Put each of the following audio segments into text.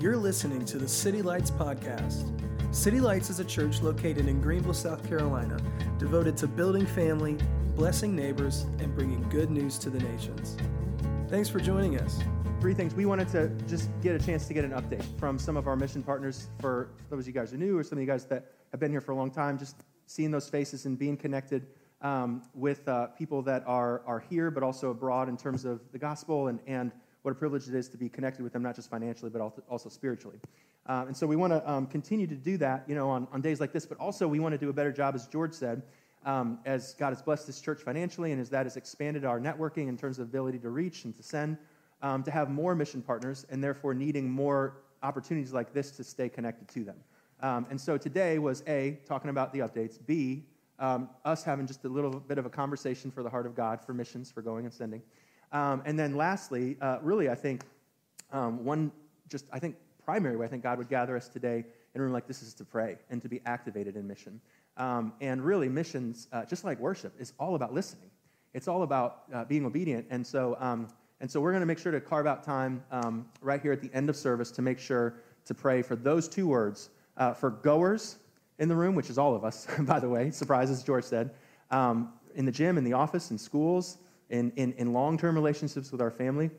You're listening to the City Lights Podcast. City Lights is a church located in Greenville, South Carolina, devoted to building family, blessing neighbors, and bringing good news to the nations. Thanks for joining us. Three things. We wanted to just get a chance to get an update from some of our mission partners for those of you guys who are new or some of you guys that have been here for a long time, just seeing those faces and being connected um, with uh, people that are, are here, but also abroad in terms of the gospel and, and what a privilege it is to be connected with them, not just financially, but also spiritually. Um, and so we want to um, continue to do that, you know, on, on days like this, but also we want to do a better job, as George said, um, as God has blessed this church financially and as that has expanded our networking in terms of ability to reach and to send, um, to have more mission partners and therefore needing more opportunities like this to stay connected to them. Um, and so today was A, talking about the updates, B, um, us having just a little bit of a conversation for the heart of God, for missions, for going and sending. Um, and then lastly, uh, really, I think um, one just, I think, primary way I think God would gather us today in a room like this is to pray and to be activated in mission. Um, and really, missions, uh, just like worship, is all about listening. It's all about uh, being obedient. And so, um, and so we're going to make sure to carve out time um, right here at the end of service to make sure to pray for those two words uh, for goers in the room, which is all of us, by the way, surprise, as George said, um, in the gym, in the office, in schools, in, in, in long term relationships with our family,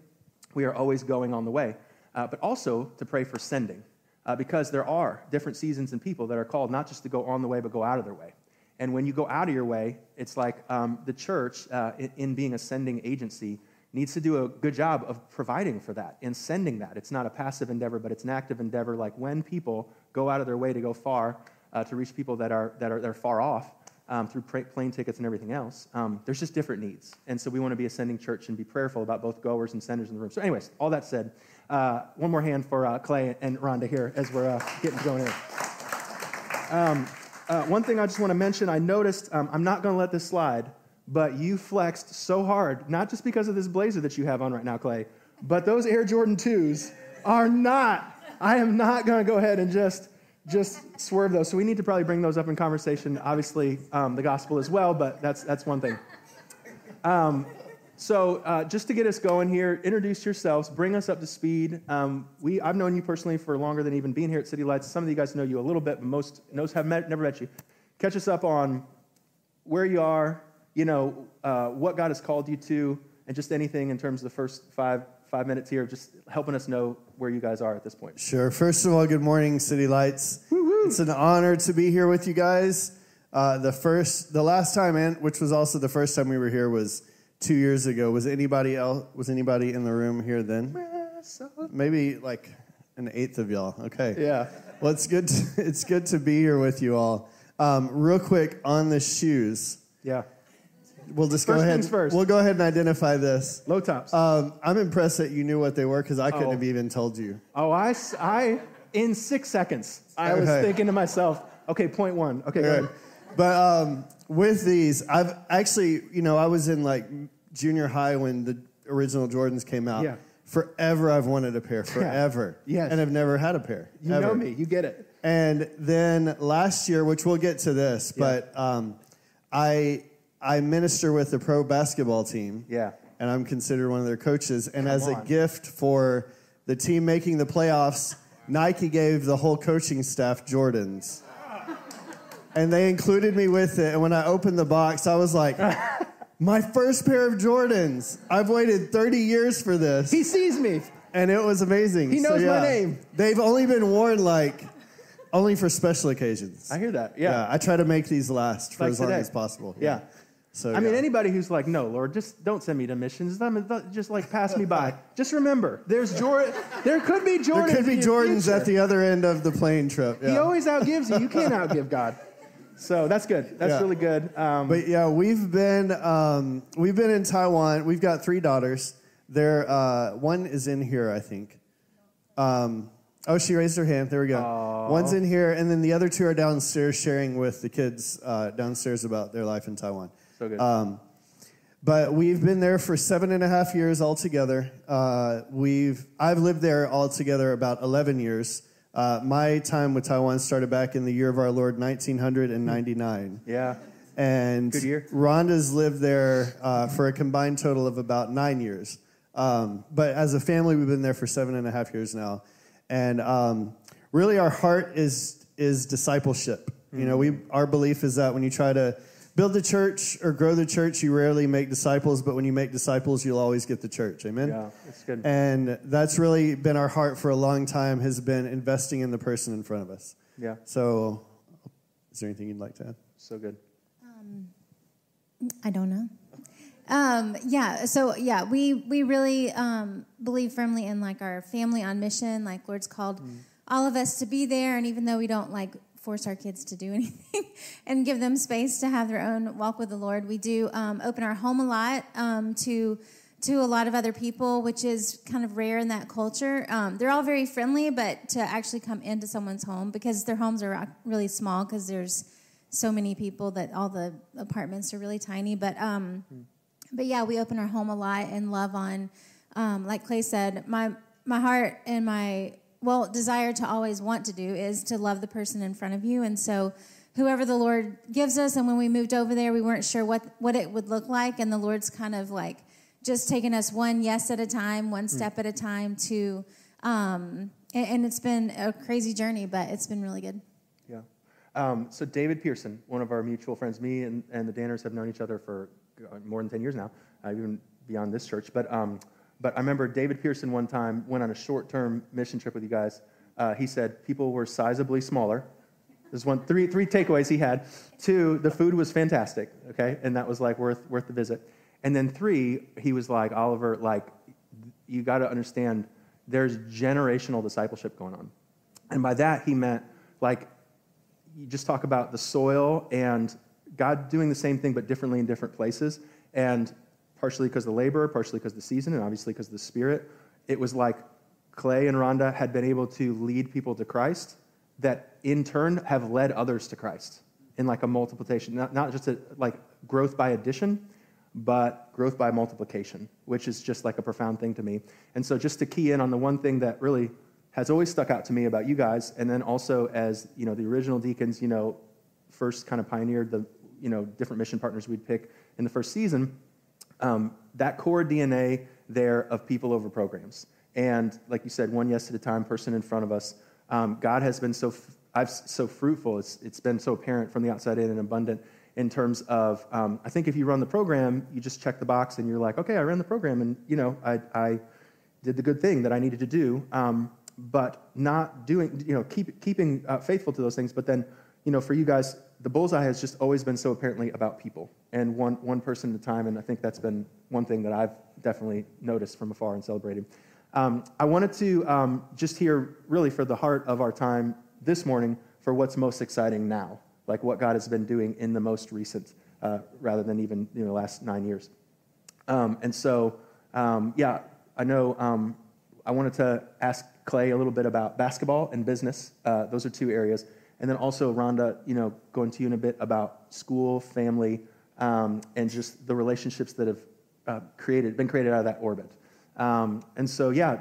we are always going on the way. Uh, but also to pray for sending, uh, because there are different seasons and people that are called not just to go on the way, but go out of their way. And when you go out of your way, it's like um, the church, uh, in, in, being a sending agency, needs to do a good job of providing for that and sending that. It's not a passive endeavor, but it's an active endeavor. Like when people go out of their way to go far uh, to reach people that are, that are, that are far off, um, through plane tickets and everything else. Um, there's just different needs. And so we want to be a sending church and be prayerful about both goers and senders in the room. So, anyways, all that said, uh, one more hand for uh, Clay and Rhonda here as we're uh, getting going here. Um, uh, one thing I just want to mention I noticed, um, I'm not going to let this slide, but you flexed so hard, not just because of this blazer that you have on right now, Clay, but those Air Jordan 2s are not. I am not going to go ahead and just just swerve those. So we need to probably bring those up in conversation. Obviously, um, the gospel as well, but that's that's one thing. Um, so uh, just to get us going here, introduce yourselves, bring us up to speed. Um, we I've known you personally for longer than even being here at City Lights. Some of you guys know you a little bit, but most most have met, never met you. Catch us up on where you are, you know, uh, what God has called you to, and just anything in terms of the first five five minutes here, of just helping us know where you guys are at this point. Sure. First of all, good morning, City Lights. Woo-hoo. It's an honor to be here with you guys. Uh, the first, the last time, and which was also the first time we were here, was two years ago. Was anybody else? Was anybody in the room here then? Maybe like an eighth of y'all. Okay. Yeah. Well, it's good. To, it's good to be here with you all. Um, real quick on the shoes. Yeah we'll just go ahead. Things first. We'll go ahead and identify this. Low tops. Um, I'm impressed that you knew what they were because I couldn't oh. have even told you. Oh, I, I, in six seconds, I okay. was thinking to myself, okay, point one. Okay, ahead. But um, with these, I've actually, you know, I was in like junior high when the original Jordans came out. Yeah. Forever, I've wanted a pair. Forever. Yeah. Yes. And I've never had a pair. You ever. know me. You get it. And then last year, which we'll get to this, yeah. but um, I I minister with the pro basketball team. Yeah. And I'm considered one of their coaches. And Come as on. a gift for the team making the playoffs, Nike gave the whole coaching staff Jordans. And they included me with it. And when I opened the box, I was like, my first pair of Jordans. I've waited 30 years for this. He sees me. And it was amazing. He knows so, yeah, my name. They've only been worn like only for special occasions. I hear that. Yeah. yeah I try to make these last for like as today. long as possible. yeah. yeah. So, I mean, anybody who's like, no, Lord, just don't send me to missions. Just like pass me by. just remember, there's Jordan. There could be Jordans. There could be Jordans future. at the other end of the plane trip. Yeah. He always outgives you. You can't outgive God. So that's good. That's yeah. really good. Um, but yeah, we've been um, we've been in Taiwan. We've got three daughters. There, uh, one is in here, I think. Um, oh, she raised her hand. There we go. Aww. One's in here, and then the other two are downstairs sharing with the kids uh, downstairs about their life in Taiwan. So good. Um, but we've been there for seven and a half years altogether. Uh, we've I've lived there altogether about eleven years. Uh, my time with Taiwan started back in the year of our Lord, 1999. Yeah. And Good year. Rhonda's lived there uh, for a combined total of about nine years. Um, but as a family, we've been there for seven and a half years now. and um, really our heart is is discipleship. You know, we our belief is that when you try to build the church or grow the church, you rarely make disciples, but when you make disciples, you'll always get the church. Amen. Yeah, that's good. And that's really been our heart for a long time. Has been investing in the person in front of us. Yeah, So, is there anything you'd like to add? so good. I don't know. Um, yeah, so yeah, we we really um, believe firmly in like our family on mission. Like Lord's called all of us to be there, and even though we don't like force our kids to do anything and give them space to have their own walk with the Lord, we do um, open our home a lot um, to to a lot of other people, which is kind of rare in that culture. Um, they're all very friendly, but to actually come into someone's home because their homes are really small because there's so many people that all the apartments are really tiny. But um, but yeah, we open our home a lot and love on, um, like Clay said, my my heart and my well desire to always want to do is to love the person in front of you, and so whoever the Lord gives us. And when we moved over there, we weren't sure what what it would look like, and the Lord's kind of like just taking us one yes at a time, one step at a time to. Um, and, and it's been a crazy journey, but it's been really good. Yeah. Um, so David Pearson, one of our mutual friends, me and, and the Danners have known each other for uh, more than 10 years now, uh, even beyond this church. But, um, but I remember David Pearson one time went on a short-term mission trip with you guys. Uh, he said people were sizably smaller. There's one, three, three takeaways he had. Two, the food was fantastic, okay? And that was like worth, worth the visit. And then three, he was like, Oliver, like, you got to understand there's generational discipleship going on. And by that, he meant like, you just talk about the soil and God doing the same thing but differently in different places. And partially because of the labor, partially because of the season, and obviously because the spirit. It was like Clay and Rhonda had been able to lead people to Christ that in turn have led others to Christ in like a multiplication, not, not just a, like growth by addition, but growth by multiplication, which is just like a profound thing to me. And so just to key in on the one thing that really has always stuck out to me about you guys, and then also as you know the original deacons, you know, first kind of pioneered the you know different mission partners we'd pick in the first season. Um, that core DNA there of people over programs, and like you said, one yes at a time, person in front of us. Um, God has been so f- I've so fruitful. It's it's been so apparent from the outside in and abundant in terms of um, I think if you run the program, you just check the box and you're like, okay, I ran the program, and you know I I did the good thing that I needed to do. Um, but not doing, you know, keep, keeping uh, faithful to those things. But then, you know, for you guys, the bullseye has just always been so apparently about people and one, one person at a time. And I think that's been one thing that I've definitely noticed from afar and celebrated. Um, I wanted to um, just hear, really, for the heart of our time this morning, for what's most exciting now, like what God has been doing in the most recent, uh, rather than even you know, last nine years. Um, and so, um, yeah, I know um, I wanted to ask Clay a little bit about basketball and business. Uh, those are two areas. And then also, Rhonda, you know, going to you in a bit about school, family, um, and just the relationships that have uh, created, been created out of that orbit. Um, and so, yeah,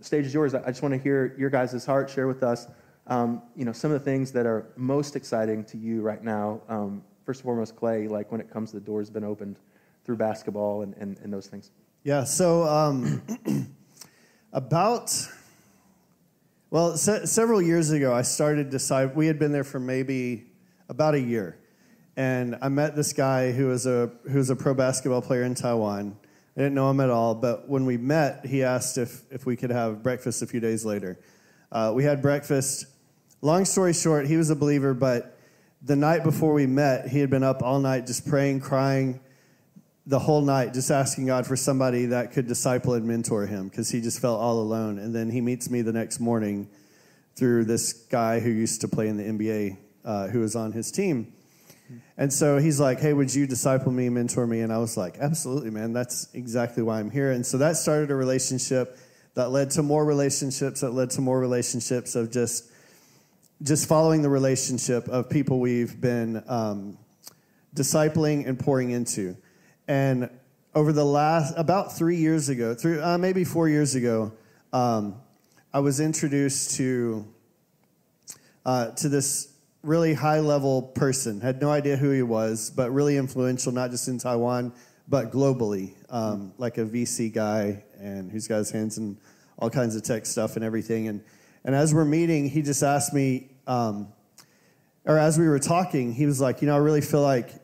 stage is yours. I just want to hear your guys' heart share with us, um, you know, some of the things that are most exciting to you right now. Um, first and foremost, Clay, like when it comes to the doors been opened through basketball and, and, and those things. Yeah, so um, about, well, se- several years ago, I started decide. We had been there for maybe about a year, and I met this guy who was a who was a pro basketball player in Taiwan. I didn't know him at all, but when we met, he asked if if we could have breakfast a few days later. Uh, we had breakfast. Long story short, he was a believer, but the night before we met, he had been up all night just praying, crying the whole night just asking God for somebody that could disciple and mentor him because he just felt all alone. And then he meets me the next morning through this guy who used to play in the NBA uh, who was on his team. And so he's like, Hey, would you disciple me, mentor me? And I was like, Absolutely, man. That's exactly why I'm here. And so that started a relationship that led to more relationships, that led to more relationships of just just following the relationship of people we've been um, discipling and pouring into. And over the last, about three years ago, three, uh, maybe four years ago, um, I was introduced to, uh, to this really high level person. Had no idea who he was, but really influential, not just in Taiwan, but globally, um, like a VC guy and who's got his hands in all kinds of tech stuff and everything. And, And as we're meeting, he just asked me, um, or as we were talking, he was like, you know, I really feel like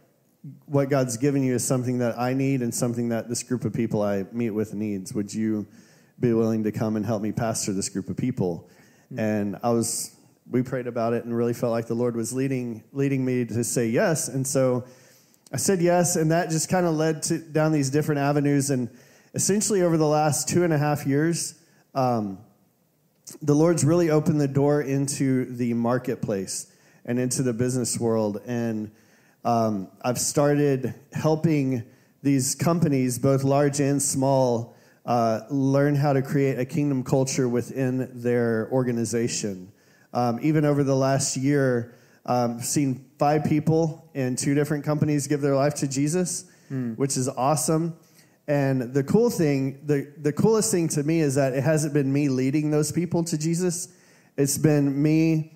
what God's given you is something that I need and something that this group of people I meet with needs. Would you be willing to come and help me pastor this group of people? Mm-hmm. And I was, we prayed about it and really felt like the Lord was leading leading me to say yes. And so I said yes, and that just kind of led to down these different avenues. And essentially, over the last two and a half years, um, the Lord's really opened the door into the marketplace and into the business world. And um, I've started helping these companies, both large and small, uh, learn how to create a kingdom culture within their organization. Um, even over the last year, um, seen five people in two different companies give their life to Jesus, mm. which is awesome. And the cool thing, the, the coolest thing to me is that it hasn't been me leading those people to Jesus. It's been me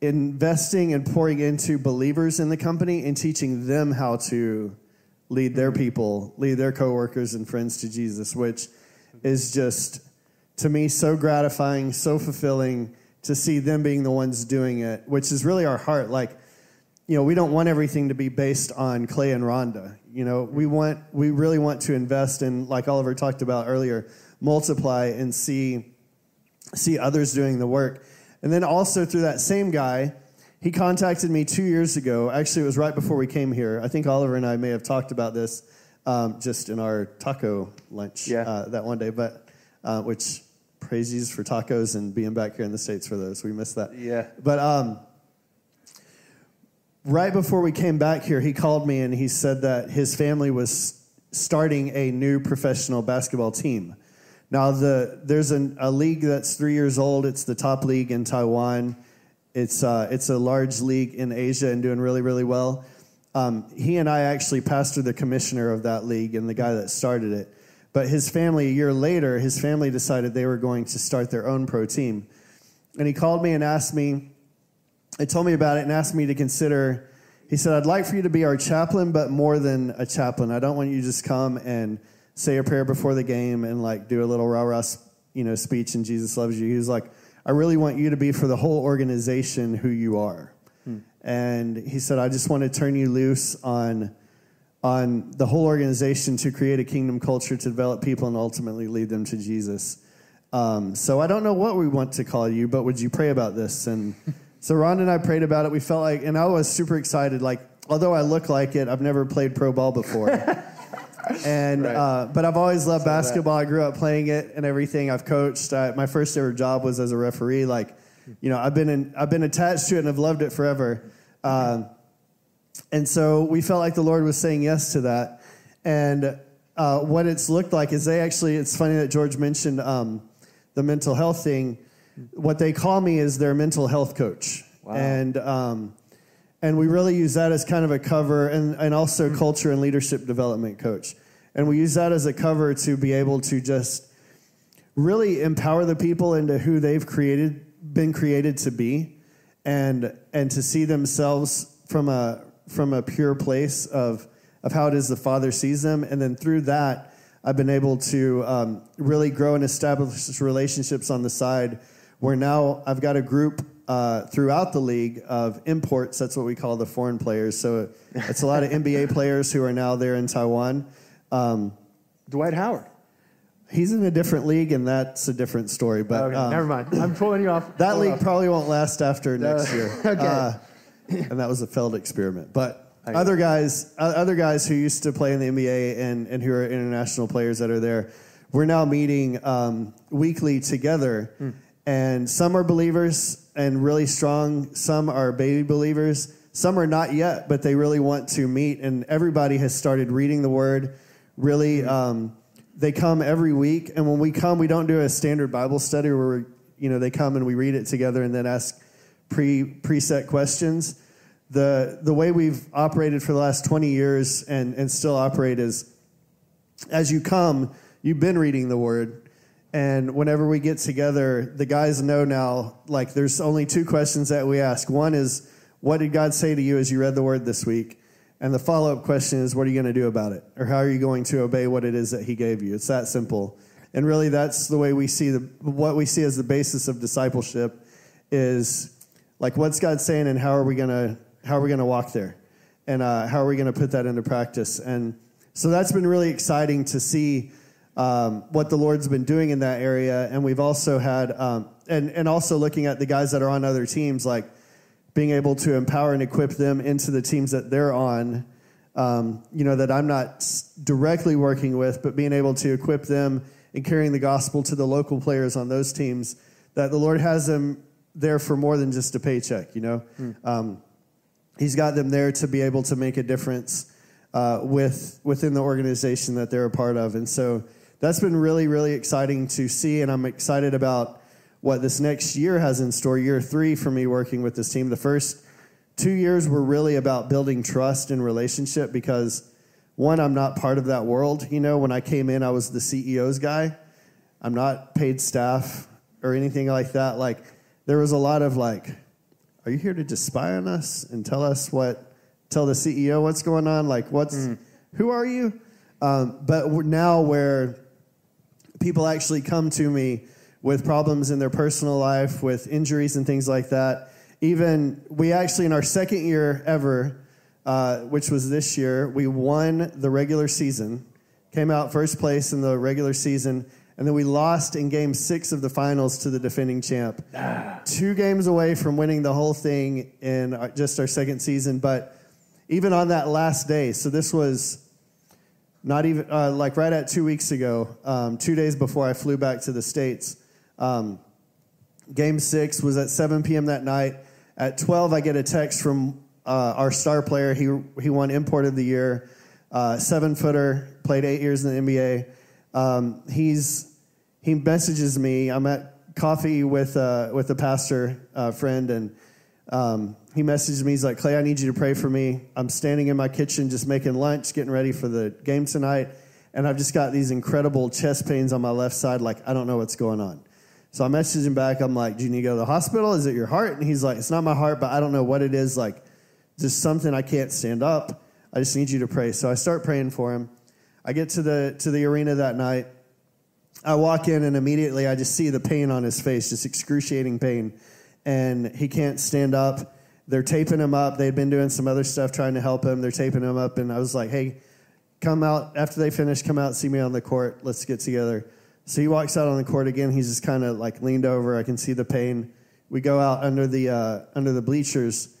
investing and pouring into believers in the company and teaching them how to lead their people, lead their coworkers and friends to Jesus, which is just to me so gratifying, so fulfilling to see them being the ones doing it, which is really our heart. Like, you know, we don't want everything to be based on Clay and Rhonda. You know, we want we really want to invest in, like Oliver talked about earlier, multiply and see see others doing the work. And then also through that same guy, he contacted me two years ago. Actually, it was right before we came here. I think Oliver and I may have talked about this um, just in our taco lunch yeah. uh, that one day, but uh, which praises for tacos and being back here in the States for those. We missed that. Yeah. But um, right before we came back here, he called me and he said that his family was starting a new professional basketball team. Now, the, there's an, a league that's three years old. It's the top league in Taiwan. It's, uh, it's a large league in Asia and doing really, really well. Um, he and I actually pastored the commissioner of that league and the guy that started it. But his family, a year later, his family decided they were going to start their own pro team. And he called me and asked me, he told me about it and asked me to consider. He said, I'd like for you to be our chaplain, but more than a chaplain. I don't want you to just come and say a prayer before the game and like do a little rah rah, you know, speech and Jesus loves you. He was like, I really want you to be for the whole organization who you are. Hmm. And he said, I just want to turn you loose on on the whole organization to create a kingdom culture to develop people and ultimately lead them to Jesus. Um, so I don't know what we want to call you, but would you pray about this? And so Ron and I prayed about it. We felt like, and I was super excited. Like, although I look like it, I've never played pro ball before. and right. uh, but I've always loved so basketball. That. I grew up playing it and everything. I've coached. I, my first ever job was as a referee. Like, you know, I've been in, I've been attached to it and I've loved it forever. Um, and so we felt like the Lord was saying yes to that. And uh, what it's looked like is they actually. It's funny that George mentioned um, the mental health thing. What they call me is their mental health coach. Wow. And um, and we really use that as kind of a cover and, and also culture and leadership development coach. And we use that as a cover to be able to just really empower the people into who they've created, been created to be, and and to see themselves from a from a pure place of of how it is the Father sees them, and then through that, I've been able to um, really grow and establish relationships on the side. Where now I've got a group uh, throughout the league of imports. That's what we call the foreign players. So it's a lot of NBA players who are now there in Taiwan. Um, Dwight Howard. He's in a different league, and that's a different story. But okay, um, never mind. I'm pulling you off. That league off. probably won't last after next year. okay. Uh, and that was a failed experiment. But other guys, other guys who used to play in the NBA and, and who are international players that are there, we're now meeting um, weekly together. Mm. And some are believers, and really strong. Some are baby believers. Some are not yet, but they really want to meet. And everybody has started reading the word. Really, um, they come every week. And when we come, we don't do a standard Bible study where you know they come and we read it together and then ask pre preset questions. The the way we've operated for the last twenty years and and still operate is, as you come, you've been reading the word and whenever we get together, the guys know now, like, there's only two questions that we ask. One is, What did God say to you as you read the word this week? And the follow up question is, What are you going to do about it? Or how are you going to obey what it is that He gave you? It's that simple. and really that's the way we see the what we see as the basis of discipleship is like what's God saying and how are we gonna how are we gonna walk there, and uh, how are we gonna put that into practice? And so that's been really exciting to see um, what the Lord's been doing in that area, and we've also had um, and and also looking at the guys that are on other teams like being able to empower and equip them into the teams that they're on. Um, you know, that I'm not directly working with, but being able to equip them and carrying the gospel to the local players on those teams, that the Lord has them there for more than just a paycheck, you know? Mm. Um, he's got them there to be able to make a difference uh, with within the organization that they're a part of. And so that's been really, really exciting to see. And I'm excited about what this next year has in store. Year three for me working with this team. The first two years were really about building trust and relationship because one, I'm not part of that world. You know, when I came in, I was the CEO's guy. I'm not paid staff or anything like that. Like, there was a lot of like, are you here to just spy on us and tell us what, tell the CEO what's going on? Like, what's, mm. who are you? Um, but now where people actually come to me with problems in their personal life, with injuries and things like that. Even we actually, in our second year ever, uh, which was this year, we won the regular season, came out first place in the regular season, and then we lost in game six of the finals to the defending champ. Ah. Two games away from winning the whole thing in our, just our second season. But even on that last day, so this was not even uh, like right at two weeks ago, um, two days before I flew back to the States. Um, game six was at 7 p.m. that night. At 12, I get a text from uh, our star player. He, he won Import of the Year, uh, seven footer, played eight years in the NBA. Um, he's, he messages me. I'm at coffee with, uh, with a pastor uh, friend, and um, he messaged me. He's like, Clay, I need you to pray for me. I'm standing in my kitchen just making lunch, getting ready for the game tonight, and I've just got these incredible chest pains on my left side. Like, I don't know what's going on. So I messaged him back. I'm like, do you need to go to the hospital? Is it your heart? And he's like, it's not my heart, but I don't know what it is. Like, just something I can't stand up. I just need you to pray. So I start praying for him. I get to the to the arena that night. I walk in and immediately I just see the pain on his face, just excruciating pain. And he can't stand up. They're taping him up. They'd been doing some other stuff trying to help him. They're taping him up. And I was like, hey, come out after they finish, come out, see me on the court. Let's get together. So he walks out on the court again. He's just kind of like leaned over. I can see the pain. We go out under the uh, under the bleachers,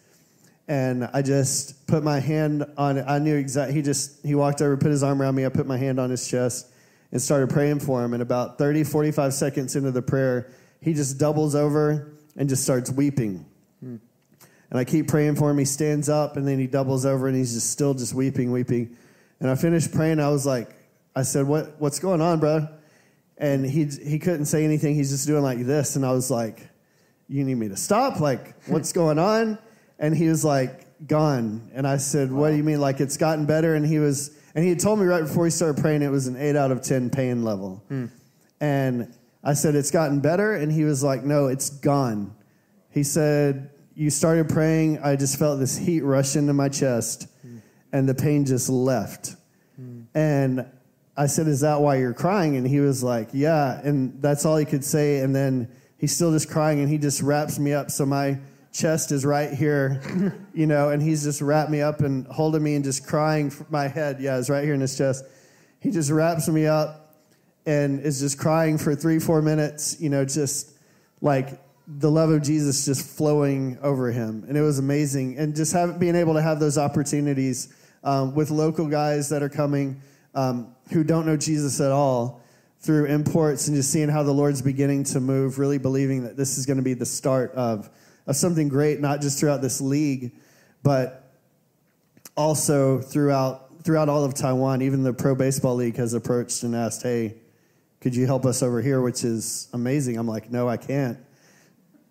and I just put my hand on. I knew exactly. He just he walked over, put his arm around me. I put my hand on his chest and started praying for him. And about 30, 45 seconds into the prayer, he just doubles over and just starts weeping. Hmm. And I keep praying for him. He stands up and then he doubles over and he's just still just weeping, weeping. And I finished praying. I was like, I said, "What what's going on, bro?" and he he couldn't say anything. He's just doing like this, and I was like, "You need me to stop? Like, what's going on?" And he was like, "Gone." And I said, "What do you mean? Like, it's gotten better?" And he was, and he had told me right before he started praying it was an eight out of ten pain level, hmm. and I said, "It's gotten better," and he was like, "No, it's gone." He said, "You started praying. I just felt this heat rush into my chest, and the pain just left." Hmm. And I said, Is that why you're crying? And he was like, Yeah. And that's all he could say. And then he's still just crying and he just wraps me up. So my chest is right here, you know, and he's just wrapped me up and holding me and just crying. My head, yeah, is right here in his chest. He just wraps me up and is just crying for three, four minutes, you know, just like the love of Jesus just flowing over him. And it was amazing. And just have, being able to have those opportunities um, with local guys that are coming um, who don't know Jesus at all through imports and just seeing how the Lord's beginning to move, really believing that this is going to be the start of, of something great, not just throughout this league, but also throughout throughout all of Taiwan. Even the Pro Baseball League has approached and asked, "Hey, could you help us over here?" Which is amazing. I'm like, "No, I can't."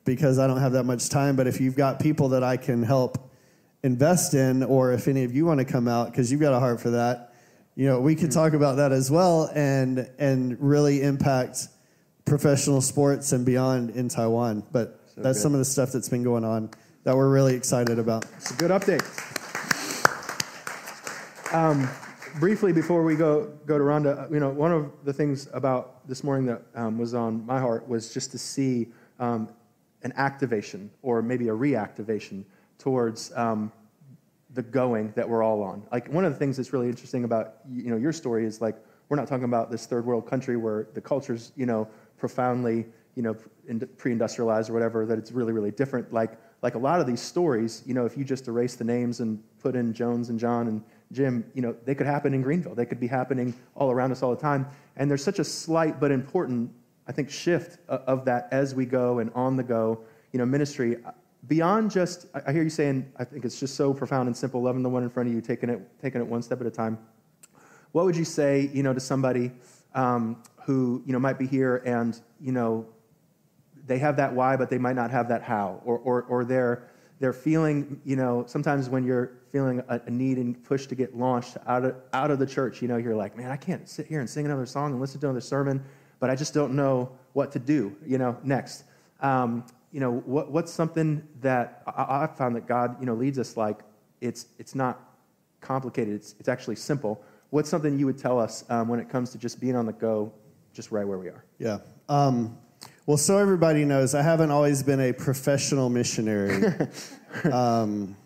Because I don't have that much time, but if you've got people that I can help invest in, or if any of you want to come out, because you've got a heart for that, you know, we could talk about that as well and and really impact professional sports and beyond in Taiwan. But so that's good. some of the stuff that's been going on that we're really excited about. It's a good update. Um, briefly before we go go to Rhonda, you know, one of the things about this morning that um, was on my heart was just to see um, an activation or maybe a reactivation towards um, the going that we're all on. Like one of the things that's really interesting about you know your story is like we're not talking about this third world country where the culture's you know profoundly you know pre-industrialized or whatever that it's really really different. Like like a lot of these stories, you know, if you just erase the names and put in Jones and John and Jim, you know, they could happen in Greenville. They could be happening all around us all the time. And there's such a slight but important, I think, shift of that as we go and on the go, you know, ministry. Beyond just, I hear you saying, I think it's just so profound and simple, loving the one in front of you, taking it, taking it one step at a time. What would you say, you know, to somebody um, who, you know, might be here and, you know, they have that why, but they might not have that how, or, or, or they're, they're feeling, you know, sometimes when you're feeling a, a, need and push to get launched out of, out of the church, you know, you're like, man, I can't sit here and sing another song and listen to another sermon, but I just don't know what to do, you know, next. Um, you know, what, what's something that I, I've found that God, you know, leads us like it's, it's not complicated, it's, it's actually simple. What's something you would tell us um, when it comes to just being on the go, just right where we are? Yeah. Um, well, so everybody knows, I haven't always been a professional missionary. um,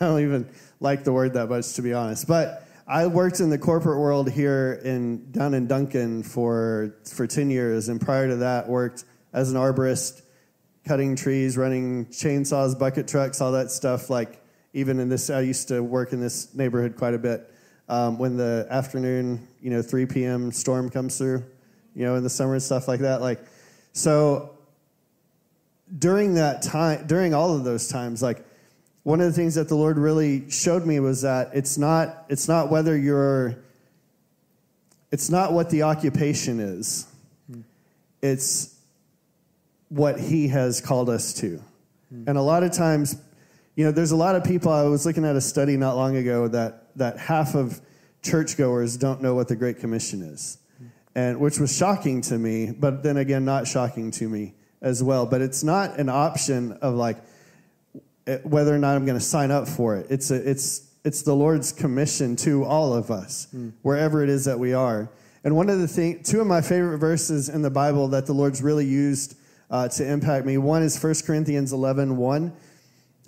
I don't even like the word that much, to be honest. But I worked in the corporate world here in down in Duncan for for ten years, and prior to that, worked as an arborist, cutting trees, running chainsaws, bucket trucks, all that stuff. Like even in this, I used to work in this neighborhood quite a bit. Um, when the afternoon, you know, 3 p.m. storm comes through, you know, in the summer and stuff like that, like so during that time, during all of those times, like one of the things that the Lord really showed me was that it's not it's not whether you're it's not what the occupation is. Hmm. It's what he has called us to. Hmm. And a lot of times, you know, there's a lot of people I was looking at a study not long ago that that half of churchgoers don't know what the Great Commission is and which was shocking to me, but then again, not shocking to me as well. But it's not an option of like eh, whether or not I'm going to sign up for it. It's a, it's it's the Lord's commission to all of us, mm. wherever it is that we are. And one of the thing, two of my favorite verses in the Bible that the Lord's really used uh, to impact me. One is 1 Corinthians 11, 1.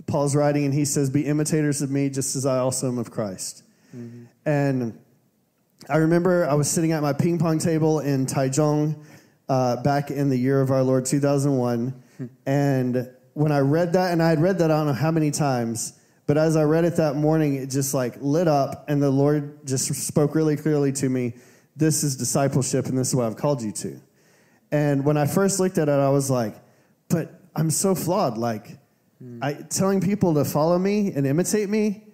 Paul's writing and he says, "Be imitators of me, just as I also am of Christ." Mm-hmm. And I remember I was sitting at my ping pong table in Taichung uh, back in the year of our Lord 2001. and when I read that, and I had read that I don't know how many times, but as I read it that morning, it just like lit up, and the Lord just spoke really clearly to me this is discipleship, and this is what I've called you to. And when I first looked at it, I was like, but I'm so flawed. Like, mm. I, telling people to follow me and imitate me.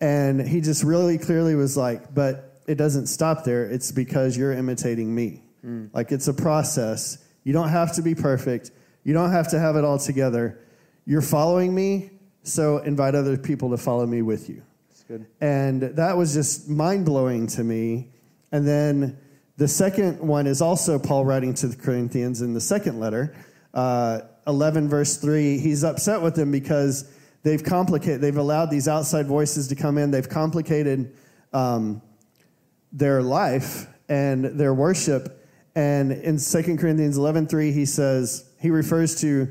And he just really clearly was like, but it doesn't stop there. It's because you're imitating me. Mm. Like it's a process. You don't have to be perfect. You don't have to have it all together. You're following me, so invite other people to follow me with you. That's good. And that was just mind blowing to me. And then the second one is also Paul writing to the Corinthians in the second letter, uh, 11 verse 3. He's upset with them because they've complicated, they've allowed these outside voices to come in. They've complicated um, their life and their worship. And in 2 Corinthians 11:3, he says he refers to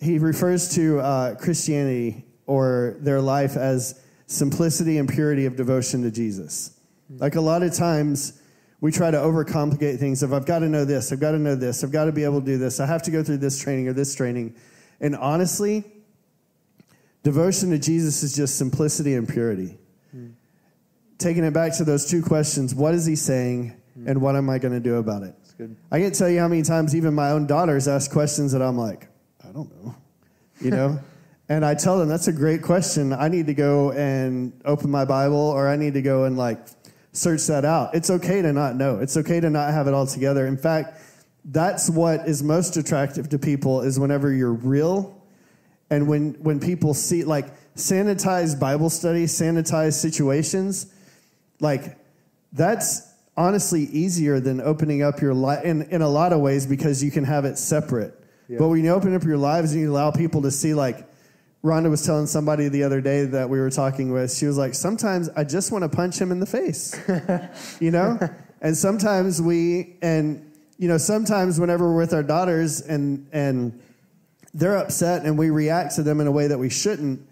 he refers to uh, Christianity or their life as simplicity and purity of devotion to Jesus. Like a lot of times, we try to overcomplicate things. Of I've got to know this, I've got to know this, I've got to be able to do this, I have to go through this training or this training. And honestly, devotion to Jesus is just simplicity and purity taking it back to those two questions what is he saying hmm. and what am I going to do about it? I can't tell you how many times even my own daughters ask questions that I'm like, I don't know, you know? and I tell them that's a great question. I need to go and open my Bible or I need to go and like search that out. It's okay to not know. It's okay to not have it all together. In fact, that's what is most attractive to people is whenever you're real and when when people see like sanitized Bible study, sanitized situations, like, that's honestly easier than opening up your life in, in a lot of ways because you can have it separate. Yeah. But when you open up your lives and you allow people to see, like, Rhonda was telling somebody the other day that we were talking with, she was like, sometimes I just want to punch him in the face, you know? And sometimes we, and, you know, sometimes whenever we're with our daughters and, and they're upset and we react to them in a way that we shouldn't,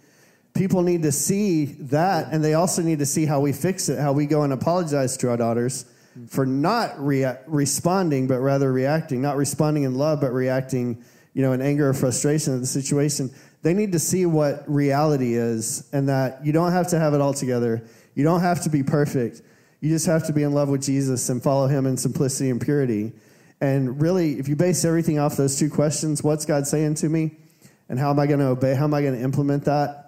people need to see that and they also need to see how we fix it, how we go and apologize to our daughters for not rea- responding, but rather reacting, not responding in love, but reacting, you know, in anger or frustration of the situation they need to see what reality is and that you don't have to have it all together. You don't have to be perfect. You just have to be in love with Jesus and follow him in simplicity and purity. And really, if you base everything off those two questions, what's God saying to me? And how am I going to obey? How am I going to implement that?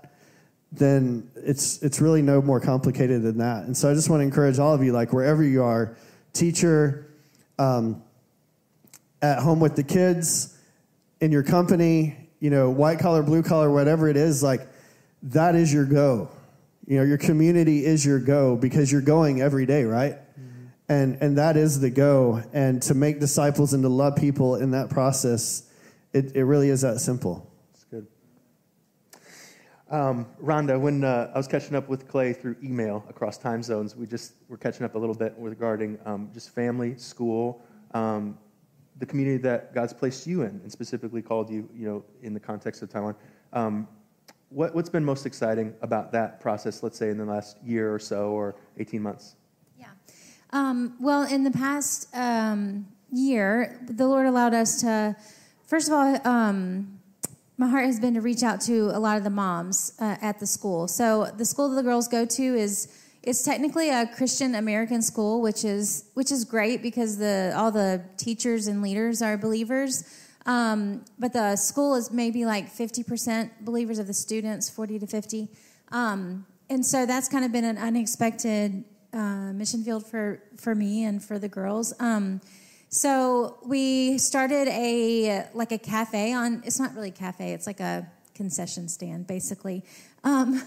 Then it's, it's really no more complicated than that. And so I just want to encourage all of you, like wherever you are, teacher, um, at home with the kids, in your company, you know, white collar, blue collar, whatever it is, like that is your go. You know, your community is your go because you're going every day, right? Mm-hmm. And and that is the go. And to make disciples and to love people in that process, it, it really is that simple. Um, Rhonda, when uh, I was catching up with Clay through email across time zones, we just were catching up a little bit regarding um, just family, school, um, the community that God's placed you in, and specifically called you, you know, in the context of Taiwan. Um, what, has been most exciting about that process, let's say in the last year or so, or 18 months? Yeah. Um, well, in the past um, year, the Lord allowed us to, first of all, my heart has been to reach out to a lot of the moms uh, at the school. So the school that the girls go to is it's technically a Christian American school, which is which is great because the all the teachers and leaders are believers. Um, but the school is maybe like 50% believers of the students, 40 to 50. Um, and so that's kind of been an unexpected uh, mission field for, for me and for the girls. Um, so we started a like a cafe on. It's not really a cafe. It's like a concession stand, basically um,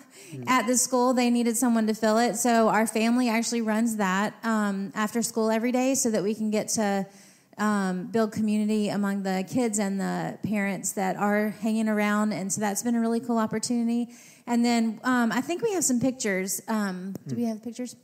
at the school. They needed someone to fill it. So our family actually runs that um, after school every day so that we can get to um, build community among the kids and the parents that are hanging around. And so that's been a really cool opportunity. And then um, I think we have some pictures. Um, do we have pictures?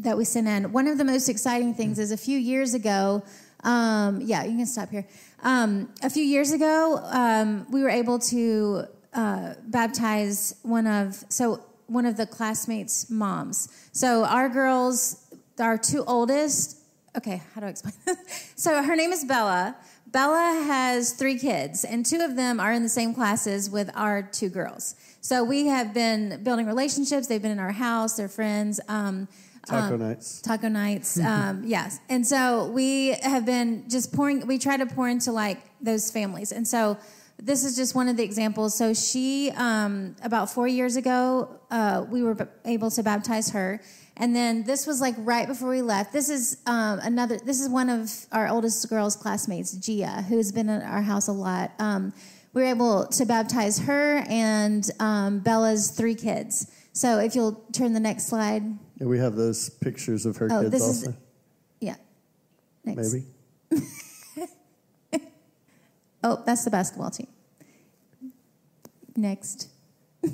That we sent in. One of the most exciting things is a few years ago, um, yeah, you can stop here. Um, a few years ago, um, we were able to uh, baptize one of so one of the classmates' moms. So our girls, our two oldest. Okay, how do I explain this? So her name is Bella. Bella has three kids, and two of them are in the same classes with our two girls. So we have been building relationships. They've been in our house. They're friends. Um, taco um, nights. Taco nights. um, yes. And so we have been just pouring. We try to pour into like those families, and so this is just one of the examples. So she, um, about four years ago, uh, we were able to baptize her, and then this was like right before we left. This is um, another. This is one of our oldest girls' classmates, Gia, who's been at our house a lot. Um, we were able to baptize her and um, Bella's three kids. So if you'll turn the next slide. Yeah, we have those pictures of her oh, kids this also. Is, yeah. Next. Maybe. Oh, that's the basketball team. Next.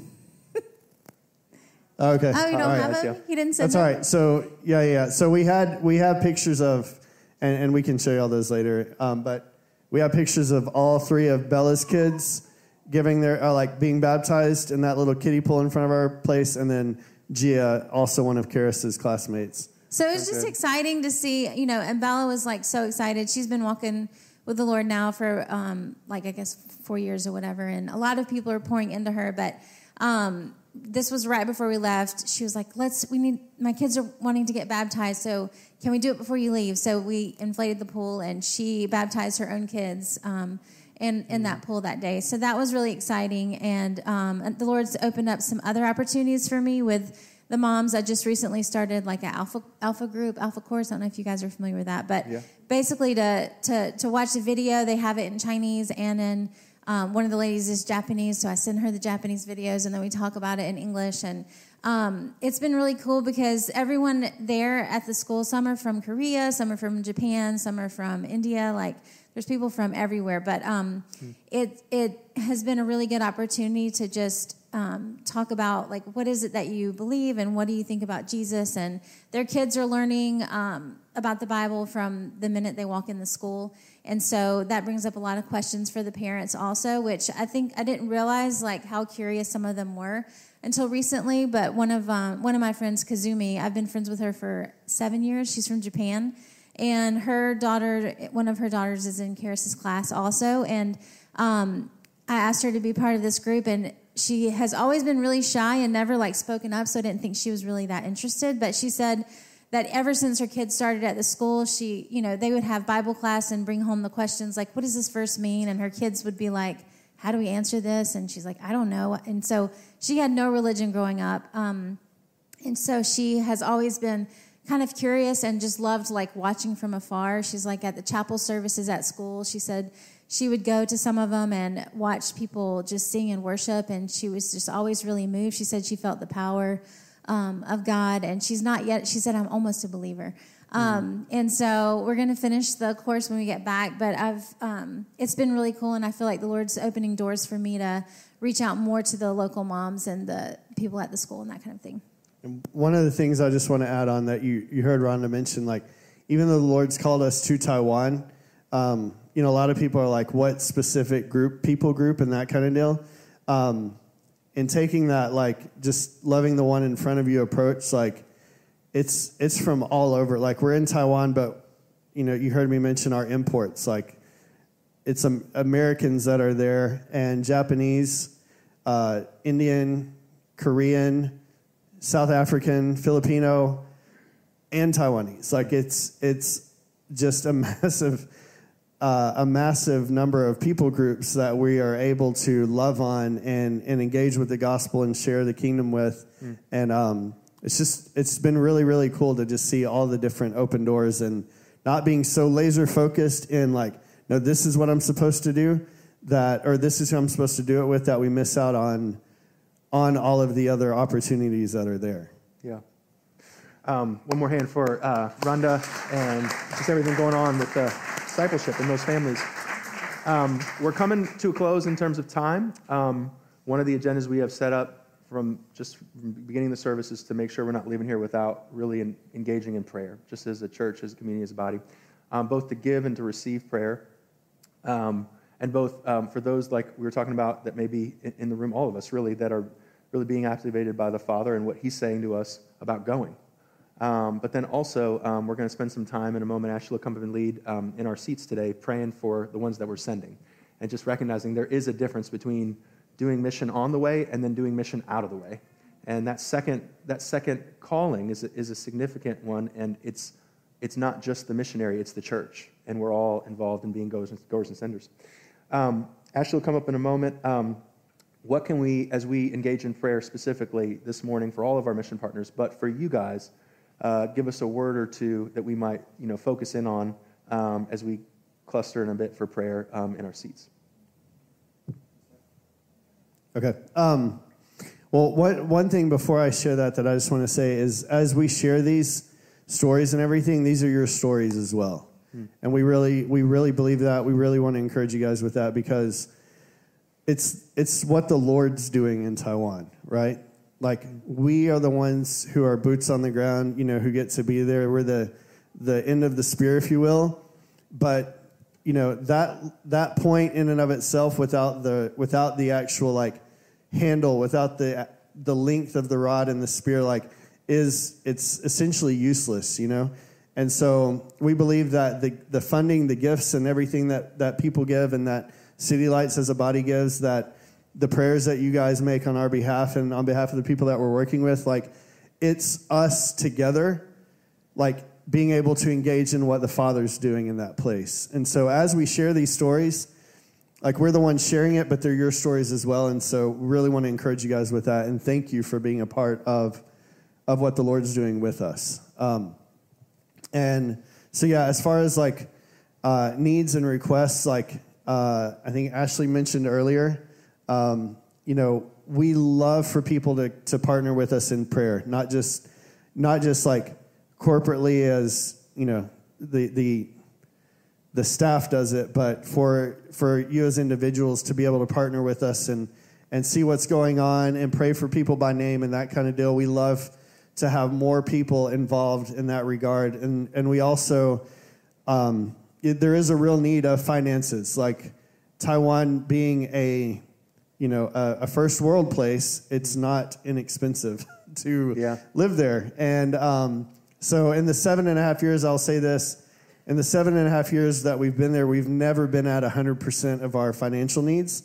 Okay. Oh, you don't have them? You didn't send That's all right. So yeah, yeah. So we had we have pictures of, and, and we can show you all those later. Um, but we have pictures of all three of Bella's kids giving their uh, like being baptized in that little kiddie pool in front of our place, and then Gia, also one of Karis's classmates. So it was just exciting to see, you know. And Bella was like so excited. She's been walking with the Lord now for um, like I guess four years or whatever, and a lot of people are pouring into her. But um, this was right before we left. She was like, "Let's. We need. My kids are wanting to get baptized, so can we do it before you leave?" So we inflated the pool, and she baptized her own kids. Um, in, in that pool that day. So that was really exciting. And um, the Lord's opened up some other opportunities for me with the moms. I just recently started like an alpha alpha group, alpha course. I don't know if you guys are familiar with that, but yeah. basically to to to watch the video, they have it in Chinese and in um, one of the ladies is Japanese, so I send her the Japanese videos, and then we talk about it in English. And um, it's been really cool because everyone there at the school, some are from Korea, some are from Japan, some are from India. Like there's people from everywhere. But um, it it has been a really good opportunity to just um, talk about like what is it that you believe and what do you think about Jesus. And their kids are learning um, about the Bible from the minute they walk in the school. And so that brings up a lot of questions for the parents also, which I think I didn't realize like how curious some of them were until recently. But one of um, one of my friends, Kazumi, I've been friends with her for seven years. She's from Japan, and her daughter, one of her daughters, is in Karis's class also. And um, I asked her to be part of this group, and she has always been really shy and never like spoken up. So I didn't think she was really that interested. But she said that ever since her kids started at the school, she, you know, they would have Bible class and bring home the questions like, "What does this verse mean?" And her kids would be like how do we answer this? And she's like, I don't know. And so she had no religion growing up. Um, and so she has always been kind of curious and just loved like watching from afar. She's like at the chapel services at school. She said she would go to some of them and watch people just sing and worship. And she was just always really moved. She said she felt the power um, of God. And she's not yet, she said, I'm almost a believer. Um, and so we're going to finish the course when we get back. But I've um, it's been really cool, and I feel like the Lord's opening doors for me to reach out more to the local moms and the people at the school and that kind of thing. And one of the things I just want to add on that you, you heard Rhonda mention, like, even though the Lord's called us to Taiwan, um, you know, a lot of people are like, what specific group, people group, and that kind of deal. Um, and taking that, like, just loving the one in front of you approach, like, it's it's from all over. Like, we're in Taiwan, but, you know, you heard me mention our imports. Like, it's um, Americans that are there, and Japanese, uh, Indian, Korean, South African, Filipino, and Taiwanese. Like it's it's just a massive uh, a massive number of people groups that we are able to love on and and engage with the gospel and share the kingdom with, and um, it's just it's been really really cool to just see all the different open doors and not being so laser focused in like no this is what I'm supposed to do that or this is who I'm supposed to do it with that we miss out on on all of the other opportunities that are there. Yeah. Um, one more hand for uh, Rhonda and just everything going on with the discipleship and those families. Um, we're coming to a close in terms of time. Um, one of the agendas we have set up from just from beginning the service is to make sure we're not leaving here without really en- engaging in prayer, just as a church, as a community, as a body, um, both to give and to receive prayer. Um, and both um, for those like we were talking about that may be in, in the room, all of us really, that are really being activated by the Father and what He's saying to us about going. Um, but then also, um, we're going to spend some time in a moment. Ashley will come up and lead um, in our seats today, praying for the ones that we're sending, and just recognizing there is a difference between doing mission on the way and then doing mission out of the way. And that second, that second calling is a, is a significant one, and it's it's not just the missionary; it's the church, and we're all involved in being goers and, goers and senders. Um, Ashley will come up in a moment. What can we, as we engage in prayer specifically this morning for all of our mission partners, but for you guys, uh, give us a word or two that we might, you know, focus in on um, as we cluster in a bit for prayer um, in our seats. Okay. Um, well, what, one thing before I share that that I just want to say is as we share these stories and everything, these are your stories as well. And we really, we really believe that. We really want to encourage you guys with that because it's it's what the Lord's doing in Taiwan, right? Like we are the ones who are boots on the ground, you know, who get to be there. We're the the end of the spear, if you will. But you know that that point in and of itself, without the without the actual like handle, without the the length of the rod and the spear, like is it's essentially useless, you know. And so we believe that the the funding, the gifts, and everything that that people give, and that City Lights as a body gives, that the prayers that you guys make on our behalf and on behalf of the people that we're working with, like it's us together, like being able to engage in what the Father's doing in that place. And so as we share these stories, like we're the ones sharing it, but they're your stories as well. And so really want to encourage you guys with that. And thank you for being a part of, of what the Lord's doing with us. Um, and so, yeah, as far as like uh, needs and requests, like uh, I think Ashley mentioned earlier, um, you know, we love for people to, to partner with us in prayer, not just not just like corporately as you know the the the staff does it, but for for you as individuals to be able to partner with us and and see what's going on and pray for people by name and that kind of deal. We love to have more people involved in that regard, and and we also um, it, there is a real need of finances, like Taiwan being a you know a, a first world place. It's not inexpensive to Yeah. live there, and um, so in the seven and a half years, I'll say this. In the seven and a half years that we've been there, we've never been at 100% of our financial needs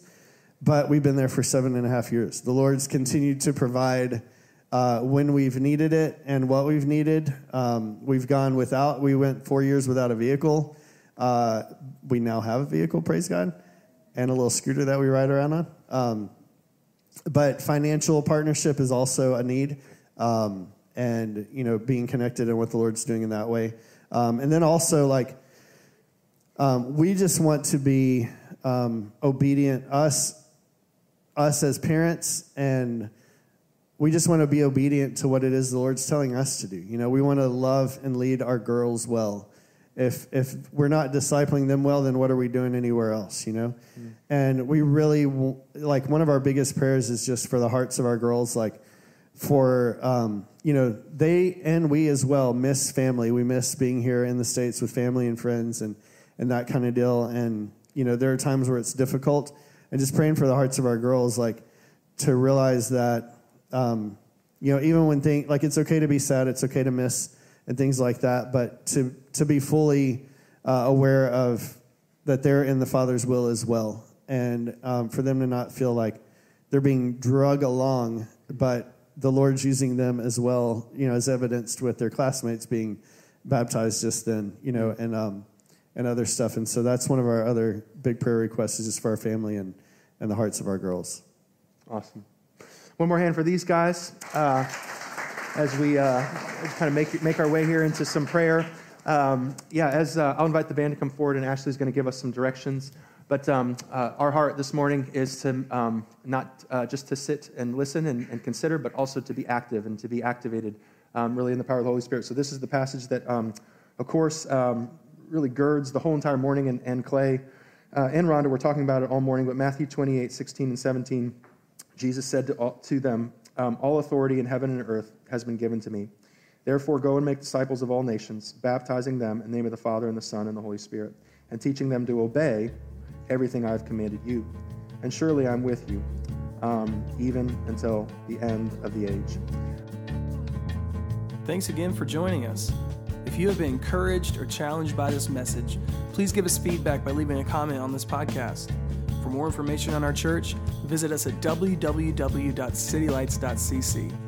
but we've been there for seven and a half years. The Lord's continued to provide uh, when we've needed it and what we've needed. Um, we've gone without, we went four years without a vehicle. Uh, we now have a vehicle, praise God, and a little scooter that we ride around on. Um, but financial partnership is also a need, um, and you know, being connected and what the Lord's doing in that way. Um, and then also, like, um, we just want to be um, obedient, us, us as parents, and we just want to be obedient to what it is the Lord's telling us to do. You know, we want to love and lead our girls well. If if we're not discipling them well, then what are we doing anywhere else? You know, and we really like one of our biggest prayers is just for the hearts of our girls, like for um, you know they and we as well miss family. We miss being here in the states with family and friends and and that kind of deal. And you know there are times where it's difficult, and just praying for the hearts of our girls, like to realize that um, you know even when things like it's okay to be sad, it's okay to miss and things like that, but to to be fully uh, aware of that they're in the Father's will as well, and um, for them to not feel like they're being drug along, but the Lord's using them as well, you know, as evidenced with their classmates being baptized just then, you know, and um, and other stuff. And so that's one of our other big prayer requests is just for our family and and the hearts of our girls. Awesome. One more hand for these guys uh, as we uh, kind of make, make our way here into some prayer. Um, yeah, as uh, I'll invite the band to come forward, and Ashley's going to give us some directions. But um, uh, our heart this morning is to um, not uh, just to sit and listen and, and, consider, but also to be active and to be activated um, really in the power of the Holy Spirit. So this is the passage that, um, of course, um, really girds the whole entire morning. And, and Clay uh, and Rhonda were talking about it all morning. But Matthew 28, 16 and 17, Jesus said to, all, to them, um, All authority in heaven and earth has been given to me. Therefore, go and make disciples of all nations, baptizing them in the name of the Father and the Son and the Holy Spirit, and teaching them to obey everything I've commanded you. And surely I'm with you, um, even until the end of the age. Thanks again for joining us. If you have been encouraged or challenged by this message, please give us feedback by leaving a comment on this podcast. For more information on our church, visit us at www.citylights.cc.